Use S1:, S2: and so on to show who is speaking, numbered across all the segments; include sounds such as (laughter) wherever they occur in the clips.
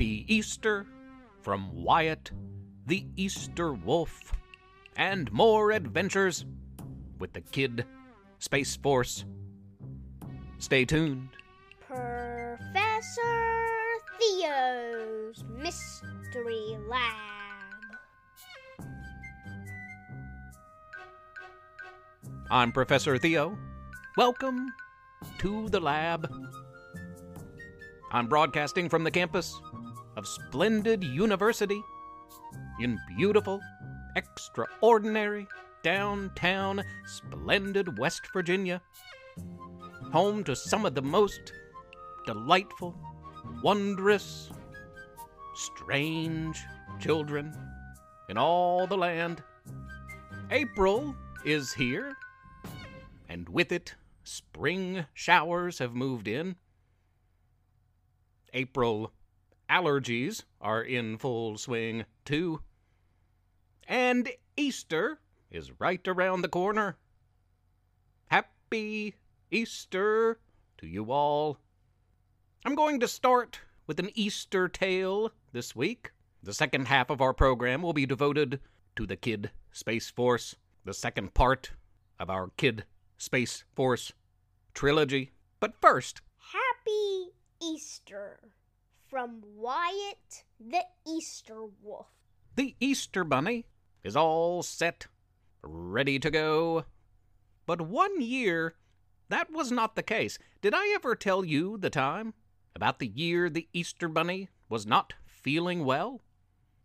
S1: Happy Easter from Wyatt the Easter Wolf, and more adventures with the Kid Space Force. Stay tuned.
S2: Professor Theo's Mystery Lab.
S1: I'm Professor Theo. Welcome to the lab. I'm broadcasting from the campus of Splendid University in beautiful, extraordinary, downtown, splendid West Virginia. Home to some of the most delightful, wondrous, strange children in all the land. April is here, and with it, spring showers have moved in. April allergies are in full swing, too. And Easter is right around the corner. Happy Easter to you all. I'm going to start with an Easter tale this week. The second half of our program will be devoted to the Kid Space Force, the second part of our Kid Space Force trilogy. But first,
S2: Happy Easter from Wyatt the Easter Wolf.
S1: the Easter Bunny is all set, ready to go. But one year, that was not the case. Did I ever tell you the time about the year the Easter Bunny was not feeling well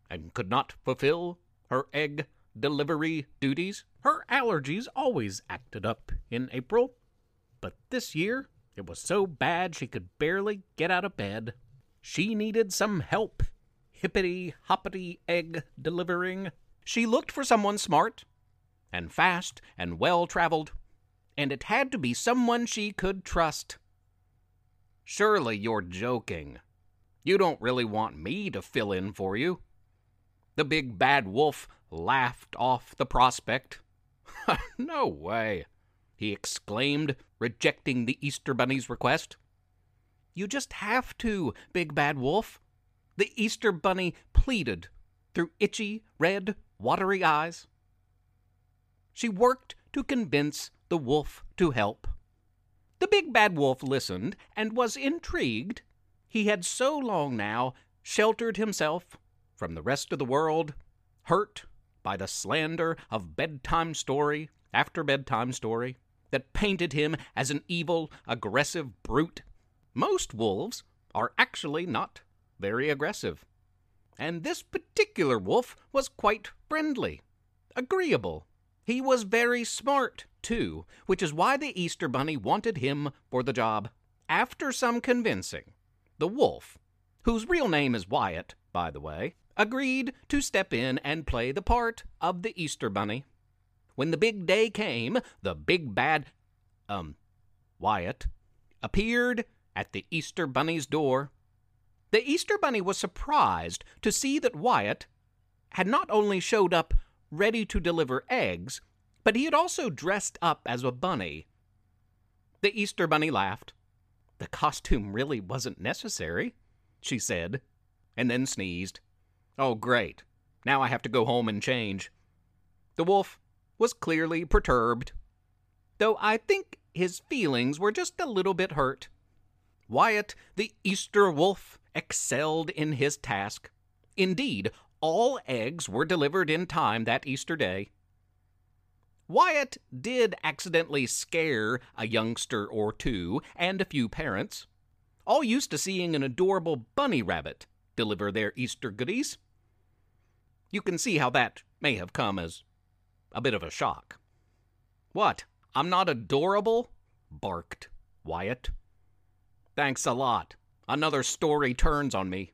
S1: and could not fulfill her egg delivery duties? Her allergies always acted up in April, but this year it was so bad she could barely get out of bed. She needed some help hippity hoppity egg delivering. She looked for someone smart and fast and well traveled, and it had to be someone she could trust. Surely you're joking. You don't really want me to fill in for you. The big bad wolf laughed off the prospect. (laughs) no way, he exclaimed, rejecting the Easter Bunny's request. You just have to, Big Bad Wolf. The Easter Bunny pleaded through itchy, red, watery eyes. She worked to convince the wolf to help. The big bad wolf listened and was intrigued. He had so long now sheltered himself from the rest of the world, hurt by the slander of bedtime story after bedtime story that painted him as an evil, aggressive brute. Most wolves are actually not very aggressive. And this particular wolf was quite friendly, agreeable. He was very smart, too, which is why the Easter Bunny wanted him for the job. After some convincing, the wolf, whose real name is Wyatt, by the way, agreed to step in and play the part of the Easter Bunny. When the big day came, the big bad, um, Wyatt, appeared at the Easter Bunny's door. The Easter Bunny was surprised to see that Wyatt had not only showed up ready to deliver eggs, but he had also dressed up as a bunny. The Easter Bunny laughed. The costume really wasn't necessary, she said, and then sneezed. Oh, great. Now I have to go home and change. The wolf was clearly perturbed, though I think his feelings were just a little bit hurt. Wyatt, the Easter wolf, excelled in his task. Indeed, all eggs were delivered in time that Easter day. Wyatt did accidentally scare a youngster or two and a few parents, all used to seeing an adorable bunny rabbit deliver their Easter goodies. You can see how that may have come as a bit of a shock. What? I'm not adorable? barked Wyatt. Thanks a lot. Another story turns on me.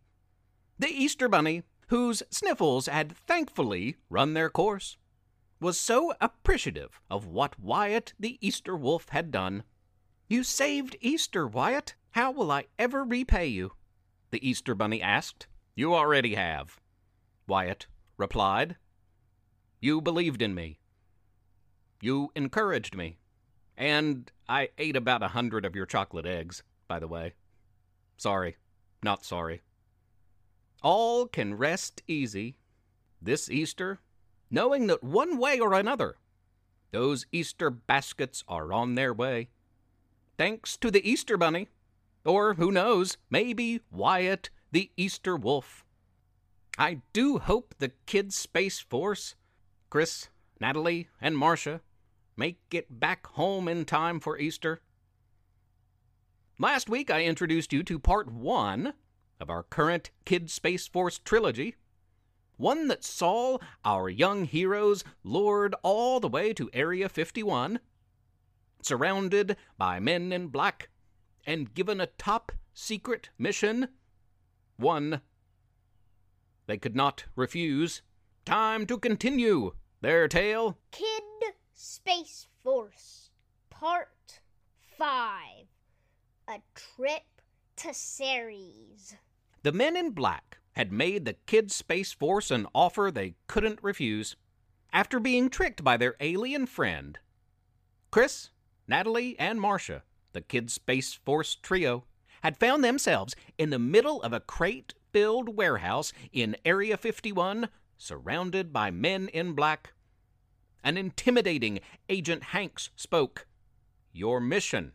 S1: The Easter Bunny, whose sniffles had thankfully run their course, was so appreciative of what Wyatt the Easter Wolf had done. You saved Easter, Wyatt. How will I ever repay you? The Easter Bunny asked. You already have, Wyatt replied. You believed in me. You encouraged me. And I ate about a hundred of your chocolate eggs, by the way. Sorry, not sorry. all can rest easy this Easter, knowing that one way or another, those Easter baskets are on their way. Thanks to the Easter Bunny, or who knows, maybe Wyatt the Easter Wolf. I do hope the Kids Space Force, Chris, Natalie, and Marcia, make it back home in time for Easter. Last week I introduced you to part one of our current Kid Space Force trilogy, one that saw our young heroes lured all the way to Area 51, surrounded by men in black, and given a top secret mission. One they could not refuse. Time to continue their tale.
S2: Kid Space Force, Part 5 A Trip to Ceres.
S1: The men in black had made the Kid Space Force an offer they couldn't refuse. After being tricked by their alien friend, Chris, Natalie, and Marcia, the Kid Space Force trio, had found themselves in the middle of a crate filled warehouse in Area 51, surrounded by men in black. An intimidating Agent Hanks spoke. Your mission,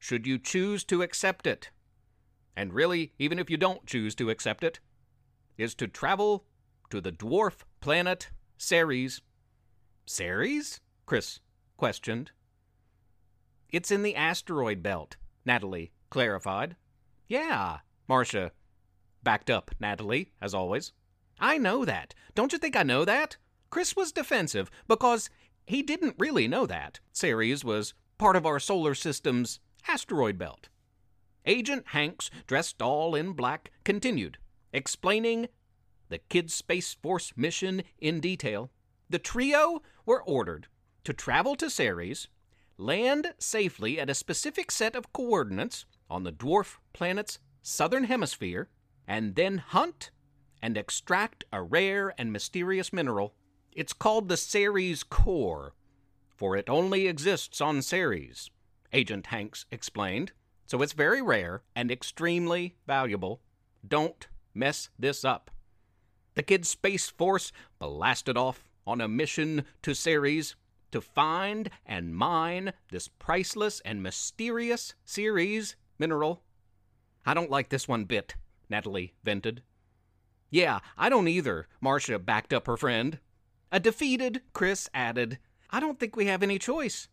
S1: should you choose to accept it, and really, even if you don't choose to accept it, is to travel to the dwarf planet Ceres. Ceres? Chris questioned. It's in the asteroid belt, Natalie clarified. Yeah, Marcia backed up Natalie, as always. I know that. Don't you think I know that? Chris was defensive because he didn't really know that. Ceres was part of our solar system's asteroid belt. Agent Hanks, dressed all in black, continued, explaining the Kid Space Force mission in detail. The trio were ordered to travel to Ceres, land safely at a specific set of coordinates on the dwarf planet's southern hemisphere, and then hunt and extract a rare and mysterious mineral. It's called the Ceres core, for it only exists on Ceres, Agent Hanks explained. So it's very rare and extremely valuable. Don't mess this up. The Kid Space Force blasted off on a mission to Ceres to find and mine this priceless and mysterious Ceres mineral. I don't like this one bit, Natalie vented. Yeah, I don't either, Marcia backed up her friend. A defeated Chris added, I don't think we have any choice.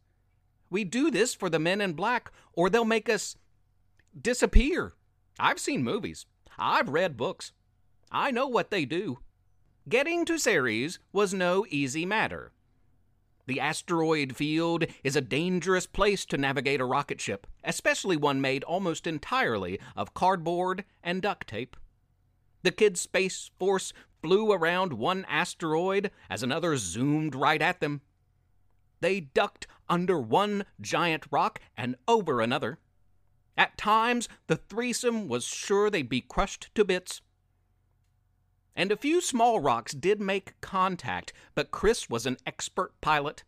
S1: We do this for the men in black, or they'll make us disappear. I've seen movies. I've read books. I know what they do. Getting to Ceres was no easy matter. The asteroid field is a dangerous place to navigate a rocket ship, especially one made almost entirely of cardboard and duct tape. The kids' Space Force flew around one asteroid as another zoomed right at them. They ducked under one giant rock and over another. At times, the threesome was sure they'd be crushed to bits. And a few small rocks did make contact, but Chris was an expert pilot.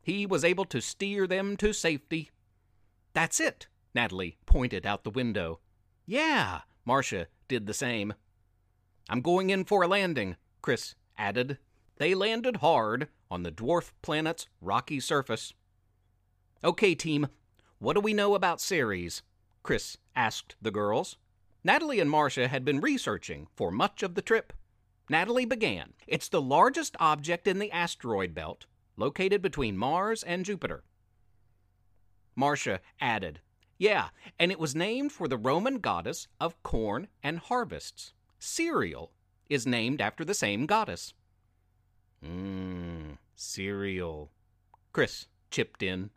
S1: He was able to steer them to safety. That's it, Natalie pointed out the window. Yeah, Marcia did the same. I'm going in for a landing, Chris added. They landed hard on the dwarf planet's rocky surface. Okay, team, what do we know about Ceres? Chris asked the girls. Natalie and Marcia had been researching for much of the trip. Natalie began. It's the largest object in the asteroid belt, located between Mars and Jupiter. Marcia added, Yeah, and it was named for the Roman goddess of corn and harvests. Cereal is named after the same goddess. Mmm, cereal. Chris chipped in.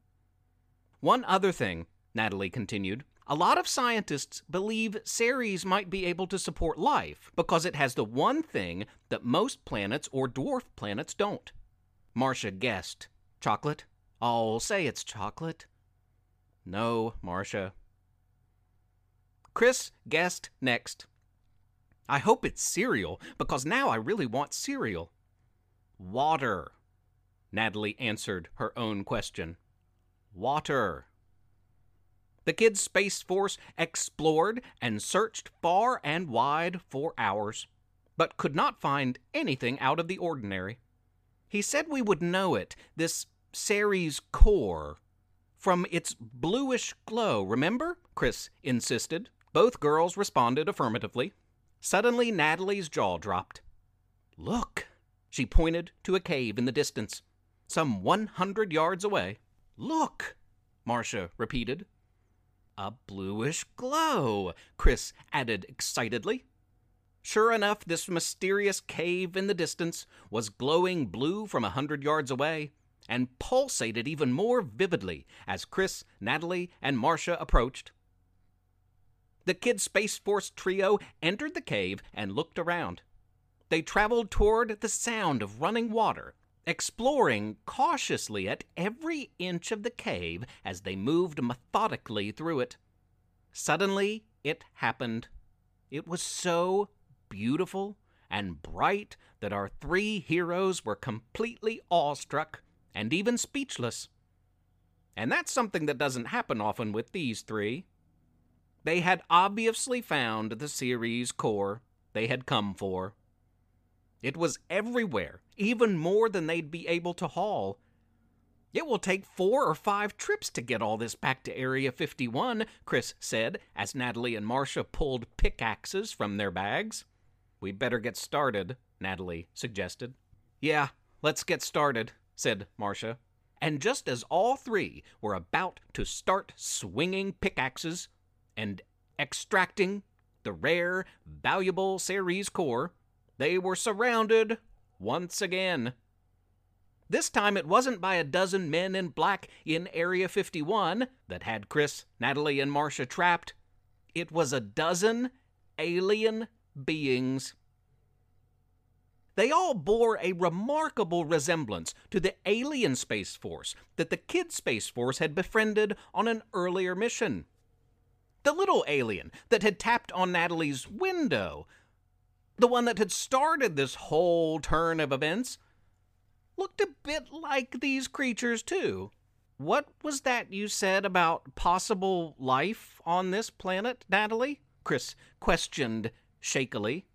S1: One other thing, Natalie continued. A lot of scientists believe Ceres might be able to support life because it has the one thing that most planets or dwarf planets don't. Marcia guessed. Chocolate? I'll say it's chocolate. No, Marcia. Chris guessed next. I hope it's cereal because now I really want cereal. Water. Natalie answered her own question. Water. The kids' Space Force explored and searched far and wide for hours, but could not find anything out of the ordinary. He said we would know it, this Ceres core, from its bluish glow, remember? Chris insisted. Both girls responded affirmatively. Suddenly, Natalie's jaw dropped. Look! She pointed to a cave in the distance, some 100 yards away. Look! Marcia repeated. A bluish glow, Chris added excitedly. Sure enough, this mysterious cave in the distance was glowing blue from a hundred yards away and pulsated even more vividly as Chris, Natalie, and Marcia approached. The Kid Space Force trio entered the cave and looked around. They traveled toward the sound of running water, exploring cautiously at every inch of the cave as they moved methodically through it. Suddenly, it happened. It was so beautiful and bright that our three heroes were completely awestruck and even speechless. And that's something that doesn't happen often with these three. They had obviously found the Ceres core they had come for. It was everywhere, even more than they'd be able to haul. It will take four or five trips to get all this back to Area 51, Chris said as Natalie and Marcia pulled pickaxes from their bags. We'd better get started, Natalie suggested. Yeah, let's get started, said Marcia. And just as all three were about to start swinging pickaxes and extracting the rare, valuable Ceres core, they were surrounded once again. This time it wasn't by a dozen men in black in Area 51 that had Chris, Natalie, and Marcia trapped. It was a dozen alien beings. They all bore a remarkable resemblance to the alien Space Force that the Kid Space Force had befriended on an earlier mission. The little alien that had tapped on Natalie's window, the one that had started this whole turn of events, looked a bit like these creatures, too. What was that you said about possible life on this planet, Natalie? Chris questioned shakily.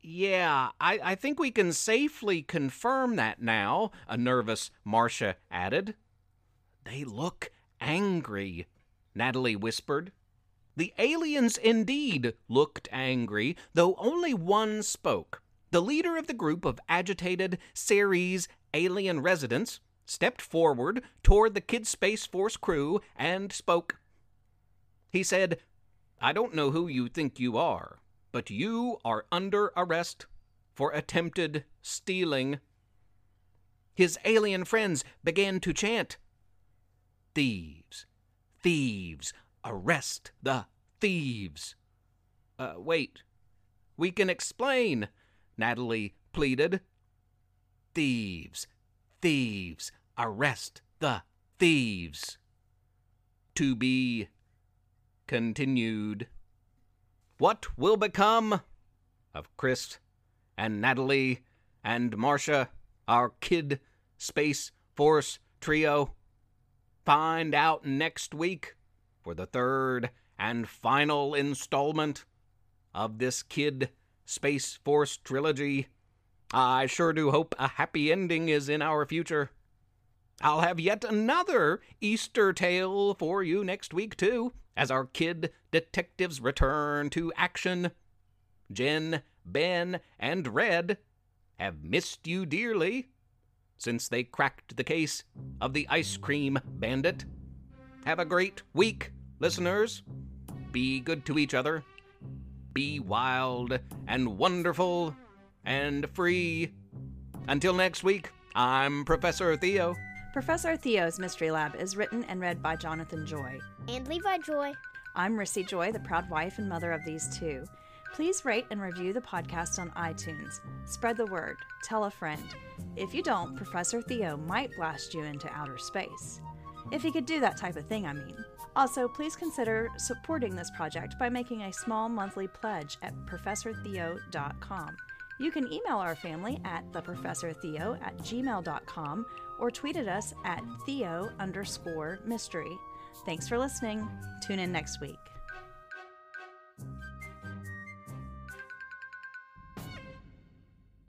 S1: Yeah, I, I think we can safely confirm that now, a nervous Marcia added. They look angry, Natalie whispered. The aliens indeed looked angry, though only one spoke. The leader of the group of agitated Ceres alien residents stepped forward toward the Kid Space Force crew and spoke. He said, I don't know who you think you are, but you are under arrest for attempted stealing. His alien friends began to chant, Thieves, thieves, arrest the thieves. Uh, wait, we can explain, Natalie pleaded. Thieves, thieves, arrest the thieves. To be continued. What will become of Chris and Natalie and Marcia, our Kid Space Force trio? Find out next week for the third and final installment of this Kid Space Force trilogy. I sure do hope a happy ending is in our future. I'll have yet another Easter tale for you next week, too, as our kid detectives return to action. Jen, Ben, and Red have missed you dearly since they cracked the case of the ice cream bandit. Have a great week, listeners. Be good to each other. Be wild and wonderful and free. Until next week, I'm Professor Theo.
S3: Professor Theo's Mystery Lab is written and read by Jonathan Joy.
S2: And Levi Joy.
S3: I'm Rissy Joy, the proud wife and mother of these two. Please rate and review the podcast on iTunes. Spread the word. Tell a friend. If you don't, Professor Theo might blast you into outer space. If he could do that type of thing, I mean. Also, please consider supporting this project by making a small monthly pledge at ProfessorTheo.com. You can email our family at theprofessortheo at gmail.com or tweet at us at theo underscore mystery. Thanks for listening. Tune in next week.